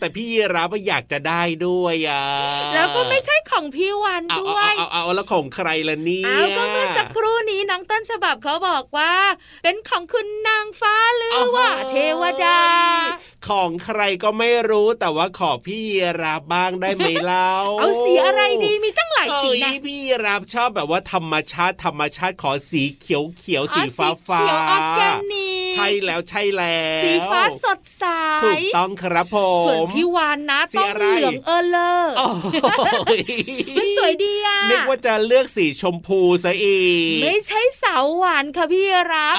แต่พี่ยีราฟอยากจะได้ด้วยอะแล้วก็ไม่ใช่ของพี่วันด้วยเอาเอาแล้วของใครล่ะนี่เอาก็เมื่อสักครู่นี้น้องต้นฉบับเขาบอกว่า เป็นของคุณนางฟ้าหรือว่าเทวดา ของใครก็ไม่รู้แต่ว่าขอพี่ราบบ้างได้ไหมเล่าเอาสีอะไรดีมีตั้งหลายสีนะพี่ราบชอบแบบว่าธรรมชาติธรรมชาติขอสีเขียวเขียวสีฟ้าฟ้าใช่แล้วใช่แล้ว สีฟ้าสดใสถูกต้องครับผมสวนอพี่วานนะต้องเหลืองเออเลอร์มันสวยดีอะนึกว่าจะเลือกสีชมพูซะอีกไม่ใช่สาวหวานค่ะพี่รับ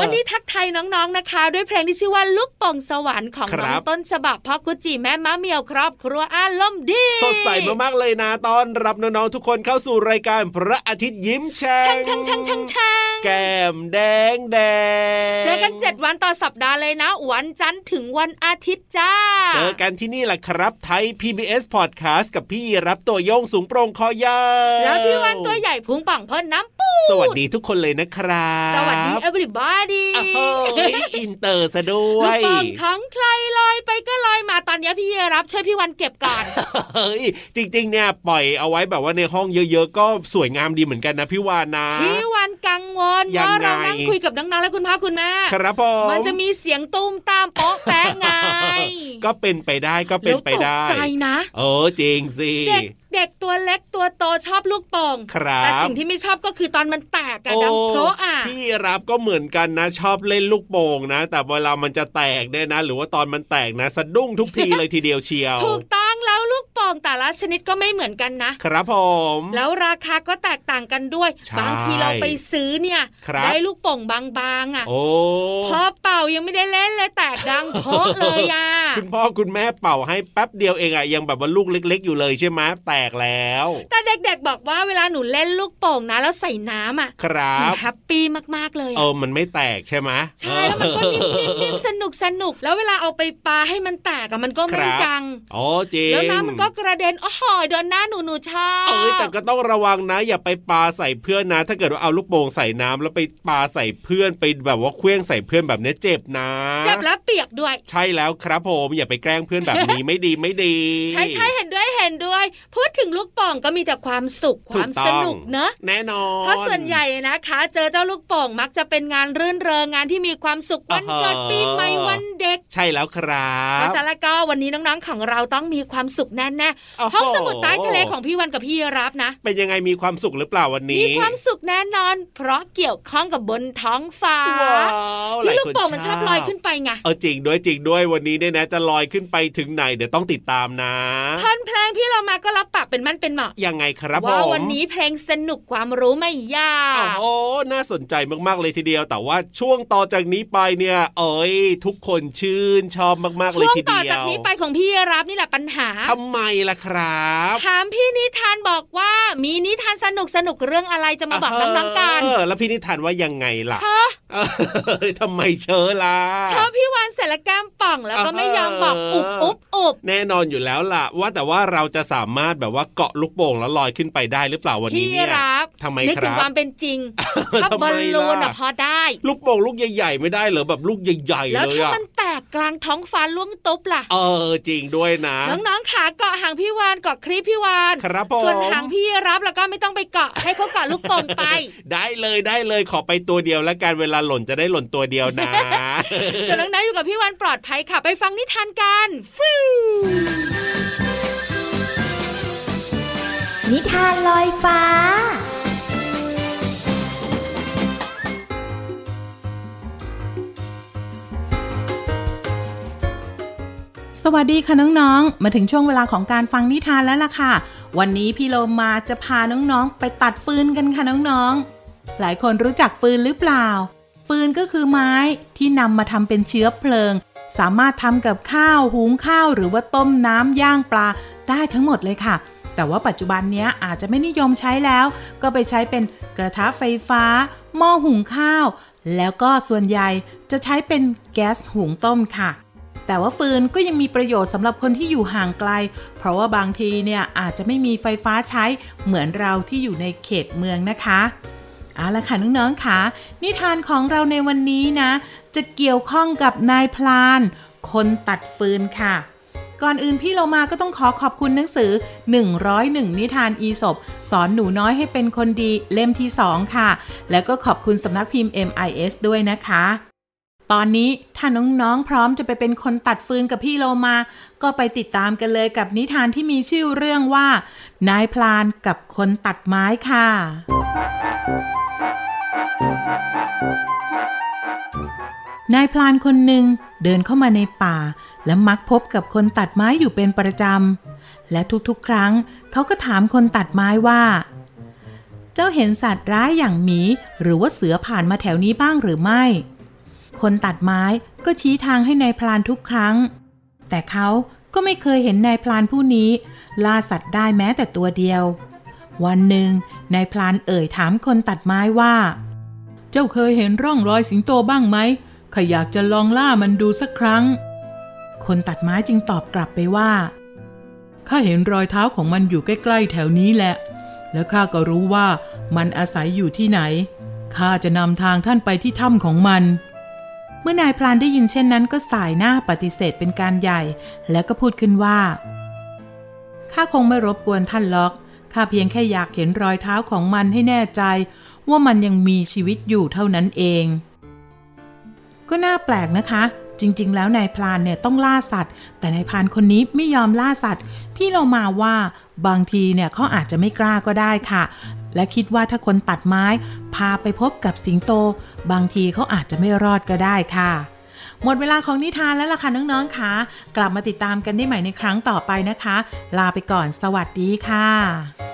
วันนี้ทักไทยน้องๆนะคะ ด้วยเพลงที่ชื่อว่าลูกป่องสวรรค์ของน้องต้นฉบับพ่อกุจิแม่มะเมียวครอบ ครัวอารมณ์ดีสดใสมากๆเลยนะตอนรับน้องๆทุกคนเข้าสู่รายการพระอาทิตย์ยิ้มแช่งแช่งแช่งแช่งแช่ง แก้มแดงแดงเจอกันเจ็ดวันต่อสัปดาห์เลยนะ วันจันทร์ถึงวันอาทิตย์จ้า เจอกันที่นี่แหละครับไทย PBS Podcast กับพี่รับตัวโยงสูงโปร่งคอยาวแล้วพี่วันตัวใหญ่พุงปังพ่นน้ำปูสวัสดีทุกคนเลยนะครับ สวัสดี everybody อินเตอร์ซะด้วยลูกปังทั้งใครลอยไปก็ลอยมาตอนนี้พี่รับช่วยพี่วันเก็บก่อนเฮ้ยจริงๆเนี่ยปล่อยเอาไว้แบบว่าในห้องเยอะ ๆ ก็สวยงามดีเหมือนกันนะพี่วานนะพี่วันกังวลยังว่าไงเรานั่งคุยกับน้องๆและคุณพ่อคุณแม่ครับผมมันจะมีเสียงตุ้มตามโป๊ะแป๊ะไง ก็เป็นไปได้ก็เป็นไปได้แล้วตกใจนะโอ้จริงสิเด็กเด็กตัวเล็กตัวโตชอบลูกโป่งครับแต่สิ่งที่ไม่ชอบก็คือตอนมันแตกอะโอ้ดังโพะอะพี่รับก็เหมือนกันนะชอบเล่นลูกโป่งนะ แต่เวลามันจะแตกเนี่ยนะ หรือว่าตอนมันแตกนะ สะดุ้งทุกทีเลยทีเดียวเชียว ถูกต้อง แล้วลูกโป่งแต่ละชนิดก็ไม่เหมือนกันนะ ครับผม แล้วราคาก็แตกต่างกันด้วยใช่บางทีเราไปซื้อเนี่ยครับได้ลูกโป่งบางๆอะโอ้พอเป่ายังไม่ได้เล่นเลยแตกดังโพะเลยอะคุณพ่อคุณแม่เป่าให้แป๊บเดียวเองอะยังแบบว่าลูกเล็ก ๆ อยู่เลยใช่ไหมแตกแล้ว แต่เด็กๆบอกว่าเวลาหนูเล่นลูกโป่งนะ แล้วใส่น้ำอะ ครัหนูบแฮปปี้มากๆเลยเออะอมันไม่แตกใช่ไหมใช่แล้วมันก็นิ่มๆๆสนุกสนุกแล้วเวลาเอาไปปาให้มันแตกอะมันก็ไม่ดังอ๋อจริงแล้วน้ำมันก็กระเด็นโอ้โหโดนหน้าหนูหนูชอบเอ้ยแต่ก็ต้องระวังนะ อย่าไปปาใส่เพื่อนนะ ถ้าเกิดว่าเอาลูกโป่งใส่น้ำแล้วไปปาใส่เพื่อนไปแบบว่าเคลื่องใส่เพื่อนแบบนี้เจ็บนะเจ็บแล้วเปียกด้วย ใช่แล้วครับผมอย่าไปแกล้งเพื่อนแบบนี้ไม่ดีไม่ดี ใช่ใช่เห็นด้วยเห็นด้วย พูดถึงลูกโป่องก็มีแต่ความสุขคถูวามต้สองนุกเนอะแน่นอนเพราะส่วนใหญ่นะคะ เจอเจ้าลูกโป่งมักจะเป็นงานรื่นเริงงานที่มีความสุขวันเกิดปีใหม่วันเด็ก ใช่แล้วครัเพบราะฉะนั้นก็วันนี้น้องๆของเราต้องมีความสุขแน่โอ้โหๆห้องสมุดใต้ทะเลของพี่วันกับพี่รับนะ เป็นยังไงมีความสุขหรือเปล่าวันนี้ มีความสุขแน่นอน เพราะเกี่ยวข้องกับบนท้องฟ้าว้าวที่หายลูกคนโป่งมันชอบลอยขึ้นไปไงเออจริงด้วยจริงด้วยวันนี้เนี่ยนะ จะลอยขึ้นไปถึงไหนเดี๋ยวต้องติดตามนะพันเพลงพี่เรามาก็รับปากเป็นมั่นเป็นเหมาะยังไงครับผมว่าวันนี้เพลงสนุกความรู้ไม่ยาโอ้กโหน่าสนใจมากๆเลยทีเดียว แต่ว่าช่วงต่อจากนี้ไปเนี่ย เอ้ยทุกคนชื่นชอบมากๆเลยช่วงทีต่เดียวอจากนี้ไปของพี่รับนี่แหละปัญหาทำไมล่ะครับถามพี่นิทานบอกว่ามีนิทานสนุกสนุกเรื่องอะไรจะมาบอกน้องๆกันเออแล้วพี่นิทานว่ายังไงล่ะเชอะเออทำไมเชอล่ะเชอะพี่วันเสร็จแล้วแก้มป่องแล้วก็ไม่ยอมบอกอุบอุบอุบแน่นอนอยู่แล้วล่ะ ว่าแต่ว่าเราจะสามารถแบบว่าเกาะลูกโป่งแล้วลอยขึ้นไปได้หรือเปล่าวันนี้พี่เนี่ยรับทำไมนึกคถึรังบความเป็นจริงถ้าทำไมบอลลูนล่ะอะพอได้ ลูกโป่งลูกใหญ่ ๆ ไม่ได้เหรอแบบลูกใหญ่ๆแล้วเลยถ้าอะมันแตกกลางท้องฟ้าล่วงตุ๊บล่ะ เออจริงด้วยนะ น้องๆขาเกาะหางพี่วานเกาะคลิปพี่วานครับผมส่วนหางพี่รับแล้วก็ไม่ต้องไปเกาะให้เขาเกาะลูกโป่งไป ได้เลยได้เลยขอไปตัวเดียวแล้วกันเวลาหล่นจะได้หล่นตัวเดียวนะส่วนน้องๆอยู่กับพี่วานปลอดภัยค่ะไปฟังนิทานกันนิทานลอยฟ้า สวัสดีค่ะน้องๆ มาถึงช่วงเวลาของการฟังนิทานแล้วล่ะค่ะ วันนี้พี่โลมาจะพาน้องๆ ไปตัดฟืนกันค่ะน้องๆ หลายคนรู้จักฟืนหรือเปล่า ฟืนก็คือไม้ที่นำมาทำเป็นเชื้อเพลิง สามารถทำกับข้าวหุงข้าวหรือว่าต้มน้ำย่างปลาได้ทั้งหมดเลยค่ะ แต่ว่าปัจจุบันนี้อาจจะไม่นิยมใช้แล้ว ก็ไปใช้เป็นกระทะไฟฟ้า หม้อหุงข้าว แล้วก็ส่วนใหญ่จะใช้เป็นแก๊สหุงต้มค่ะ แต่ว่าฟืนก็ยังมีประโยชน์สำหรับคนที่อยู่ห่างไกล เพราะว่าบางทีเนี่ยอาจจะไม่มีไฟฟ้าใช้เหมือนเราที่อยู่ในเขตเมืองนะคะเอาละค่ะน้องๆค่ะนิทานของเราในวันนี้นะ จะเกี่ยวข้องกับนายพลาน คนตัดฟืนค่ะ ก่อนอื่นพี่เรามาก็ต้องขอขอบคุณหนังสือ 101 นิทานอีสบสอนหนูน้อยให้เป็นคนดีเล่มที่ 2 ค่ะ แล้วก็ขอบคุณสำนักพิมพ์ MIS ด้วยนะคะ ตอนนี้ถ้าน้องๆพร้อมจะไปเป็นคนตัดฟืนกับพี่โลมา ก็ไปติดตามกันเลยกับนิทานที่มีชื่อเรื่องว่า นายพลานกับคนตัดไม้ค่ะ นายพลานคนหนึ่งเดินเข้ามาในป่า และมักพบกับคนตัดไม้อยู่เป็นประจำ และทุกๆ ครั้งเขาก็ถามคนตัดไม้ว่า เจ้าเห็นสัตว์ร้ายอย่างหมี หรือว่าเสือผ่านมาแถวนี้บ้างหรือไม่ คนตัดไม้ก็ชี้ทางให้นายพลานทุกครั้ง แต่เขาก็ไม่เคยเห็นนายพลานผู้นี้ ล่าสัตว์ได้แม้แต่ตัวเดียว วันหนึ่งนายพลานเอ่ยถามคนตัดไม้ว่า เจ้าเคยเห็นร่องรอยสิงโตบ้างไหมข้าอยากจะลองล่ามันดูสักครั้ง คนตัดไม้จึงตอบกลับไปว่าข้าเห็นรอยเท้าของมันอยู่ใกล้ๆแถวนี้แหละ แล้วข้าก็รู้ว่ามันอาศัยอยู่ที่ไหน ข้าจะนำทางท่านไปที่ถ้ำของมัน เมื่อนายพลานได้ยินเช่นนั้นก็สายหน้าปฏิเสธเป็นการใหญ่ แล้วก็พูดขึ้นว่า ข้าคงไม่รบกวนท่านล็อก ข้าเพียงแค่อยากเห็นรอยเท้าของมันให้แน่ใจ ว่ามันยังมีชีวิตอยู่เท่านั้นเอง ก็น่าแปลกนะคะ จริง ๆ แล้วนายพลานเนี่ยต้องล่าสัตว์ แต่นายพลานคนนี้ไม่ยอมล่าสัตว์ พี่เรามาว่าบางทีเนี่ยเขาอาจจะไม่กล้าก็ได้ค่ะ และคิดว่าถ้าคนตัดไม้ พาไปพบกับสิงโต บางทีเขาอาจจะไม่รอดก็ได้ค่ะ หมดเวลาของนิทานแล้วล่ะค่ะน้องๆค่ะ กลับมาติดตามกันได้ใหม่ในครั้งต่อไปนะคะ ลาไปก่อนสวัสดีค่ะ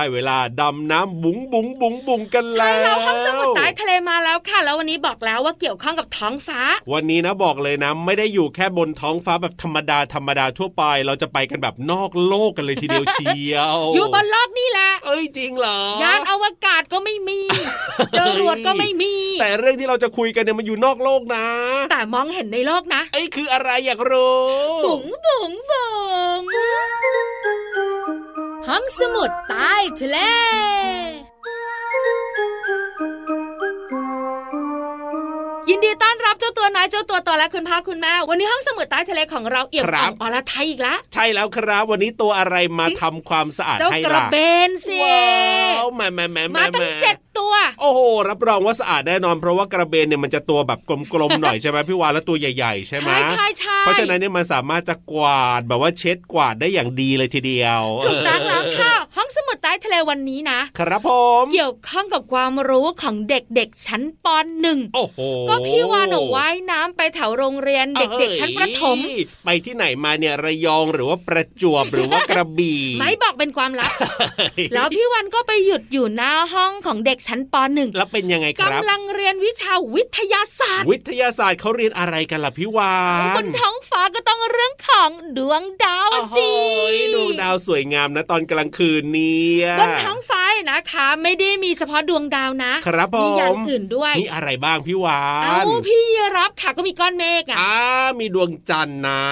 ได้เวลาดำน้ำบุ๋งบุ๋งบุ๋งบุ๋งกันแล้ใช่วแล้วห้องสมุดใต้ทะเลมาแล้วค่ะ แล้ววันนี้บอกแล้วว่าเกี่ยวข้องกับท้องฟ้า วันนี้นะบอกเลยนะไม่ได้อยู่แค่บนท้องฟ้าแบบธรรมดาธรรมดาทั่วไป เราจะไปกันแบบนอกโลกกันเลยทีเดียวเชียวอยู่บนโลกนี่แหละเอ้ยจริงเหรอยานอวกาศก็ไม่มีเจอรวดก็ไม่มี แต่เรื่องที่เราจะคุยกันเนี่ยมันอยู่นอกโลกนะ แต่มองเห็นในโลกนะไอ้คืออะไรอยากรู้บุ๋งบุ๋งบุ๋ง ห้องสมุดใต้ทะเลยินดีต้อนรับเจ้าตัวน้อยเจ้าตัวโตและคุณพ่อคุณแม่วันนี้ห้องสมุดใต้ทะเลของเราเอี่ยมอ่องอรไทยอีกแล้วใช่แล้วครับ วันนี้ตัวอะไรมาทำความสะอาดเจ้าให้กระล่ะเบนสิว้าวแหม่แหม่แหม่แหมาตั้งแหเจ็ด ตัว โอ้โหรับรองว่าสะอาดแน่นอน เพราะว่ากระเบนเนี่ยมันจะตัวแบบกลมๆหน่อยใช่ไหมพี่วานแล้วตัวใหญ่ๆใช่ไหมใช่ใช่ใช่เพราะฉะนั้นเนี่ยมันสามารถจะกวาดแบบว่าเช็ดกวาดได้อย่างดีเลยทีเดียวถูกต้องแล้วค่ะห้องสมุดใต้ทะเลวันนี้นะ ครับผมเกี่ยวข้องกับความรู้ของเด็กๆชั้นปหนึ่งโอ้โหก็พี่วานเอาว่ายน้ำไปแถวโรงเรียนเด็กๆชั้นประถมเอ้ยไปที่ไหนมาเนี่ยระยองหรือว่าประจวบหรือว่ากระบี่ไม่บอกเป็นความลับแล้วพี่วันก็ไปหยุดอยู่หน้าห้องของเด็กชั้นปหนึ่งแล้วเป็นยังไงครับกำลังเรียนวิชาวิทยาศาสตร์ วิทยาศาสตร์เขาเรียนอะไรกันล่ะพี่วานบนท้องฟ้าก็ต้องเรื่องของดวงดาวอะโอ้โหสิดวงดาวสวยงามนะตอนกลางคืนนี้บนท้องฟ้านะคะ ไม่ได้มีเฉพาะดวงดาวนะ ครับผมมีอย่างอื่นด้วยมีอะไรบ้างพี่วานเอ้าพี่รับค่ะก็มีก้อนเมฆอะอ่ามีดวงจันทร์นะ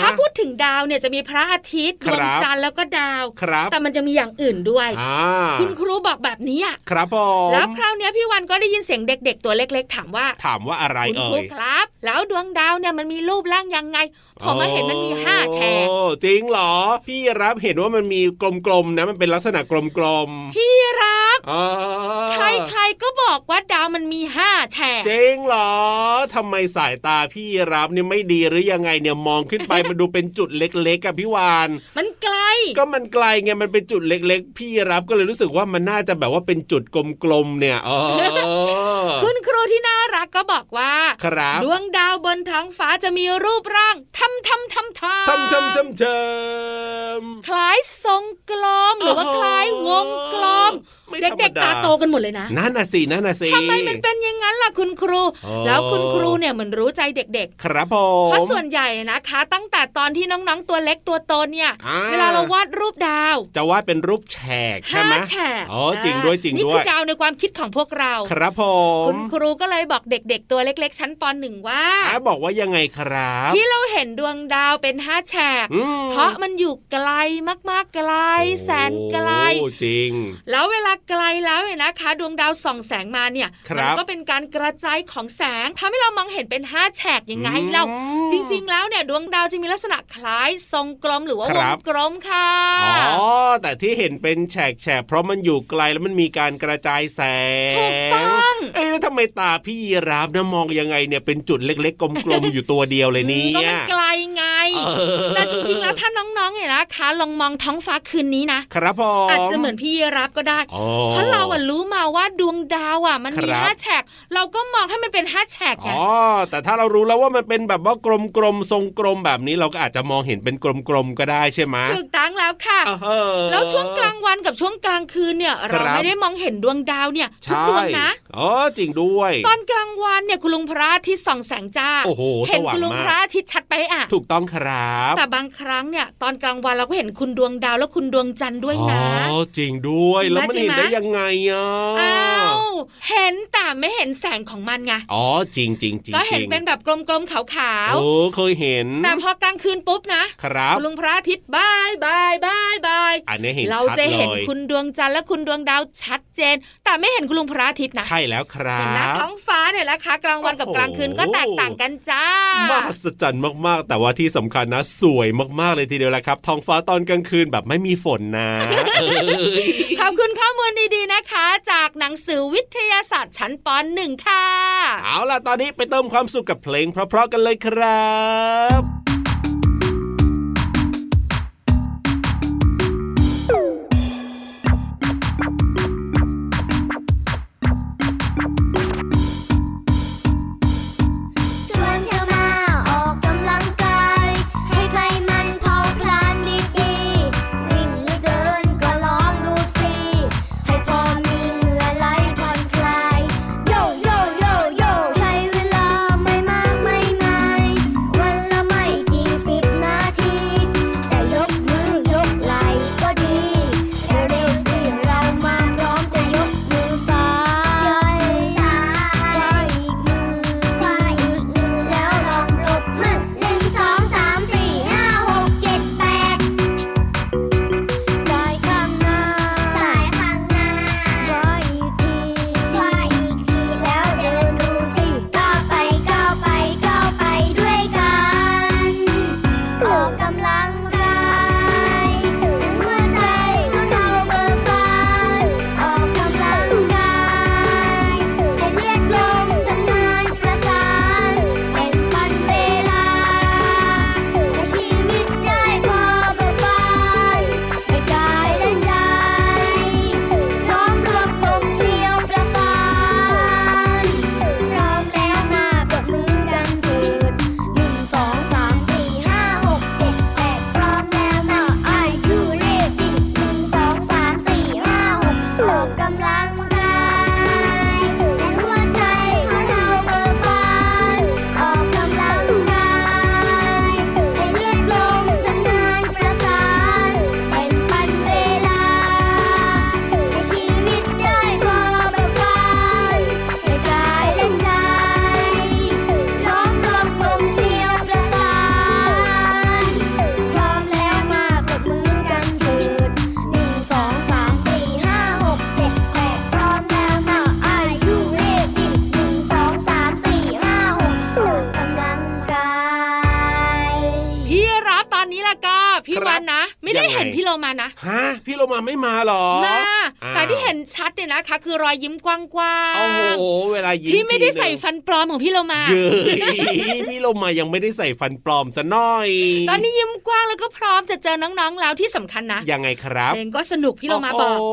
ถ้าพูดถึงดาวเนี่ยจะมีพระอาทิตย์คดรับวงจันทร์แล้วก็ดาวครับแต่มันจะมีอย่างอื่นด้วยอ่าคุณครูบอกแบบนี้อะครับผมแล้วคราวเนี้ยพี่วันก็ได้ยินเสียงเด็ก ๆ ตัวเล็ก ๆ ถามว่า ถามว่าอะไรคุณเอ่ครูยครับ แล้วดวงดาวเนี่ยมันมีรูปร่างยังไงผมมาเห็นมันมีห้าแฉกโอ้จริงเหรอ พี่รับเห็นว่ามันมีกลมๆนะมันเป็นลักษณะกลมๆพี่รับอ๋อใครๆก็บอกว่าดาวมันมีห้าแฉกจริงเหรอทำไมสายตาพี่รับเนี่ยไม่ดีหรือยังไงเนี่ยมองขึ้นไปมันดูเป็นจุดเล็กๆกับพี่วานมันไกล ก็มันไกลไงมันเป็นจุดเล็ก ๆ พี่รับก็เลยรู้สึกว่ามันน่าจะแบบว่าเป็นจุดกลมๆเนี่ยเออคุณครูที่น่ารักก็บอกว่าครับดวงดาวบนท้องฟ้าจะมีรูปร่างทำทำทำทำทำทำทำทคล้ายทรงกลมหรือว่าโอ้โหคล้ายวงกลม ไม่ธรรมเด็กๆดาตาโตกันหมดเลยนะนั่นน่ะสินั่นน่ะสิทำไมมันเป็นอย่างนั้นล่ะคุณครูอ๋อแล้วคุณครูเนี่ยเหมือนรู้ใจเด็กครับผๆมเพราะส่วนใหญ่นะคะ ตั้งแต่ตอนที่น้องๆตัวเล็กตัวโตเนี่ยอ่าเวลาเราวาดรูปดาว จะวาดเป็นรูปแฉกใช่ไหมห้าแฉกอ๋อจริงด้วยจริงนี่ด้คืวยอดาวในความคิดของพวกเรา ครับผคุมณครูก็เลยบอกเด็ก ๆ ตัวเล็ก ๆ ชั้นปหนึ่งว่าอะบอกว่ายังไงครับ ที่เราเห็นดวงดาวเป็นห้าแฉกอืมเพราะมันอยู่ไกลมากๆไกล แสนไกลโอ้จริง แล้วเวลาไกลแล้วเนี่ยนะคะ ดวงดาวส่องแสงมาเนี่ยครับมัก็เป็นการกระจายของแสงทำให้เรามองเห็นเป็นห้าแฉกยังไงอืมเล่าจริง ๆ แล้วเนี่ยดวงดาวจะมีลักษณะคล้ายทรงกลมหรือว่าควรังบกลมค่ะอ๋อแต่ที่เห็นเป็นแฉกแฉกเพราะมันอยู่ไกลแล้วมันมีการกระจายแสงถูกต้องเอ้ยแล้วทำไมตาพี่ยีราฟนะมองยังไงเนี่ยเป็นจุดเล็ก ๆ กลมๆอยู่ตัวเดียวเลยเนี่ก็ยมันไกลไงเออแต่จริงๆแล้วถ้าน้องๆเนี่ยนะคะลองมองท้องฟ้าคืนนี้นะครับผมอาจจะเหมือนพี่รับก็ได้อ๋อเพราะเราอะรู้มาว่าดวงดาวอะมันมีครับห้าแฉกเราก็มองให้มันเป็นห้าแฉกไงอ๋อแต่ถ้าเรารู้แล้วว่ามันเป็นแบบว่ากลมๆทรงกลมแบบนี้เราก็อาจจะมองเห็นเป็นกลมๆก็ได้ใช่ไหมถูกตั้งแล้วค่ะเออแล้วช่วงกลางวันกับช่วงกลางคืนเนี่ยครัเราบไม่ได้มองเห็นดวงดาวเนี่ยทุกใช่ดวงนะอ๋อจริงด้วย ตอนกลางวันเนี่ยคุณลุงพระอาทิตย์ส่องแสงจ้าโอ้โหเห็นสว่างคุณลุงมากพระอาทิตย์ชัดไปะอะถูกต้องครับ แต่บางครั้งเนี่ยตอนกลางวันเราก็เห็นคุณดวงดาวแล้วคุณดวงจันทร์ด้วยนะ อ๋อจริงด้วยจริงไหมแล้วมันเห็นจริงไหมได้ยังไงอะอ้าว เห็นแต่ไม่เห็นแสงของมันไงอ๋อจริงจริงจริงก็เห็นเป็นแบบกลมๆขาวโอ้เคยเห็นๆแต่พอกลางคืนปุ๊บนะครับคุณลุงพระอาทิตย์บายบายบายบายอันนี้เห็นเราชัดจะเลเห็นยคุณดวงจันทร์และคุณดวงดาวชัดเจน แต่ไม่เห็นคุณลุงพระอาทิตย์นะใช่แล้วครัเห็นไหมบท้องฟ้าเนี่ยนะคะกลางวันกับโอ้โหกลางคืนก็แตกต่างกันจ้ามหัศจรรย์มากๆ แต่ว่าที่สำคัญนะสวยมากๆเลยทีเดียวแหละครับท้องฟ้าตอนกลางคืนแบบไม่มีฝนนะเอ้ยขอบคุณข้อมูลดีๆนะคะ จากหนังสือวิทยาศาสตร์ชั้นปหนึ่งค่ะ เอาล่ะ ตอนนี้ไปเติมความสุขกับเพลงเพราะๆกันเลยครับ ไม่มาเหรอมาอ้าวแต่ที่เห็นชัดเนี่ยนะคะ คือรอยยิ้มกว้างโอ้โหเวลายิ้มๆที่ไม่ได้ทีนึงใส่ฟันปลอมของพี่โลมาเย้ยพี่โลมายังไม่ได้ใส่ฟันปลอมซะหน่อย ตอนนี้ยิ้มกว้างแล้วก็พร้อมจะเจอน้องๆแล้วที่สำคัญนะยังไงครับเพลงก็สนุกพี่โลมาบอกโโห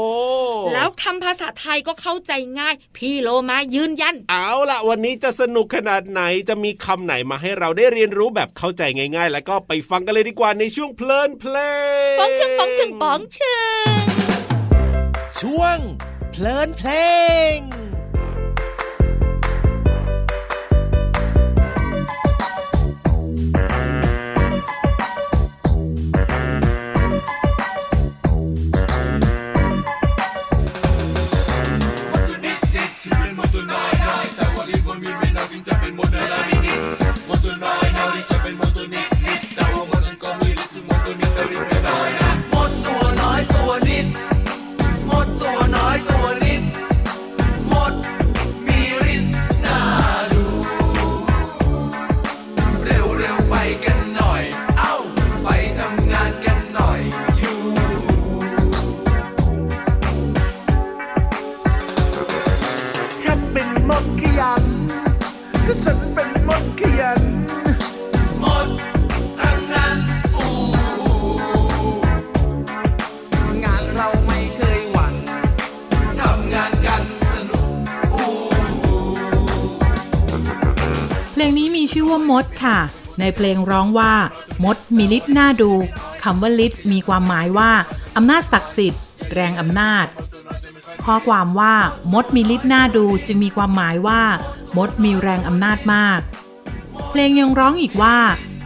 แล้วคำภาษาไทยก็เข้าใจง่าย พี่โลมายืนยัน เอาล่ะวันนี้จะสนุกขนาดไหนจะมีคำไหนมาให้เราได้เรียนรู้แบบเข้าใจง่าย ๆ แล้วก็ไปฟังกันเลยดีกว่าในช่วงเพลินเพลงป๋องชึงป๋องชึงป๋องชึง ช่วงเพลินเพลง ในเพลงร้องว่า มดมีฤทธิ์น่าดูคำว่าฤทธิ์มีความหมายว่าอำนาจศักดิ์สิทธิ์ แรงอำนาจ ข้อความว่ามดมีฤทธิ์น่าดูจึงมีความหมายว่า มดมีแรงอำนาจมาก เพลงยังร้องอีกว่า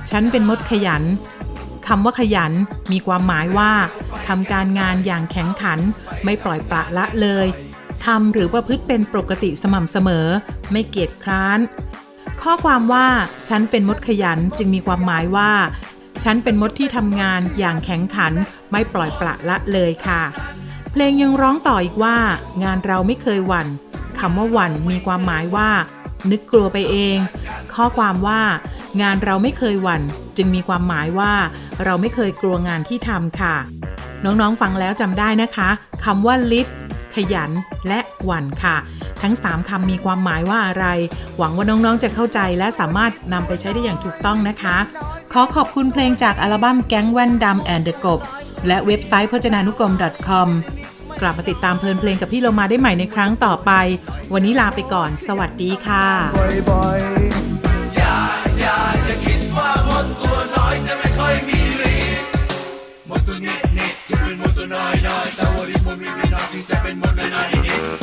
ฉันเป็นมดขยันคำว่าขยันมีความหมายว่าทำการงานอย่างแข็งขัน ไม่ปล่อยปละละเลยทำหรือประพฤติเป็นปกติสม่ำเสมอ ไม่เกียจคร้าน ข้อความว่า ฉันเป็นมดขยันจึงมีความหมายว่า ฉันเป็นมดที่ทำงานอย่างแข็งขันไม่ปล่อยปละละเลยค่ะ เพลงยังร้องต่ออีกว่า งานเราไม่เคยหวั่นคำว่าหวั่นมีความหมายว่า นึกกลัวไปเอง ข้อความว่า งานเราไม่เคยหวั่นจึงมีความหมายว่า เราไม่เคยกลัวงานที่ทำค่ะ น้องๆฟังแล้วจำได้นะคะคำว่าลิศขยันและหวั่นค่ะ ทั้ง 3คำมีความหมายว่าอะไร หวังว่าน้องๆจะเข้าใจและสามารถนำไปใช้ได้อย่างถูกต้องนะคะ ขอขอบคุณเพลงจากอัลบั้มแก๊งแว่นดำแอนเดอะกบและเว็บไซต์พจนานุกรม .com กลับมาติดตามเพลินเพลงกับพี่โลมาได้ใหม่ในครั้งต่อไป วันนี้ลาไปก่อน สวัสดีค่ะบ่อยๆอย่าอย่าอย่าคิดว่ามดตัวน้อยจะไม่ค่อยมีฤทธิ์มดตัวนี้นี่จะเป็นมดตัวน้อยน้อยแต่ว่าริมมีไม่น้อยจึงจะเป็นมดน้อยนิดน้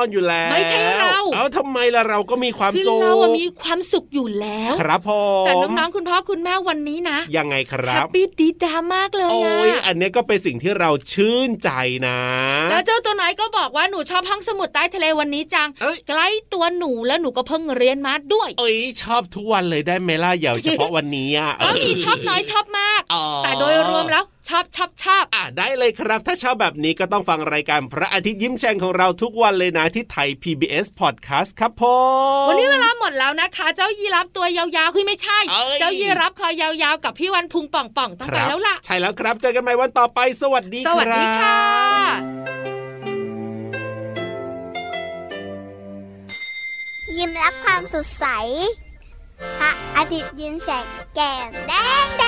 อนอยู่แล้วไม่ใช่เราเอาทำไมล่ะเราก็มีความคือสุขเราอะมีความสุขอยู่แล้ว ครับผมแต่น้องๆคุณพ่อคุณแม่วันนี้นะ ยังไงคแฮรับปปี้ดีดามากเลยโอ้อะยอันเนี้ยก็เป็นสิ่งที่เราชื่นใจนะ แล้วเจ้าตัวน้อยก็บอกว่าหนูชอบห้องสมุดใต้ทะเลวันนี้จังเอ้ยใกล้ตัวหนูแล้วหนูก็เพิ่งเรียนมาด้วย เอ้ยชอบทุกวันเลยได้ไหมล่ะอย่าเฉพาะวันนี้อะก็มีชอบน้อยชอบมากอ๋อแต่โดยรวมแล้ว ชอบชอบชอบอะได้เลยครับ ถ้าชอบแบบนี้ก็ต้องฟังรายการพระอาทิตย์ยิ้มแฉ่งของเราทุกวันเลยนะที่ไทย PBS Podcast ครับผมวันนี้เวลาหมดแล้วนะคะ เจ้ายีรับตัวยาวๆคือไม่ใช่เอ้ยเจ้ายีรับคอยาวๆ กับพี่วันพุงป่องป่องๆต้องคไปรับแล้วล่ะ ใช่แล้วครับ เจอกันใหม่วันต่อไป สวัสดีสวัสดีรับค่ะยิ้มรับความสดใส พระอาทิตย์ยิ้มแฉกแก้มแดงแด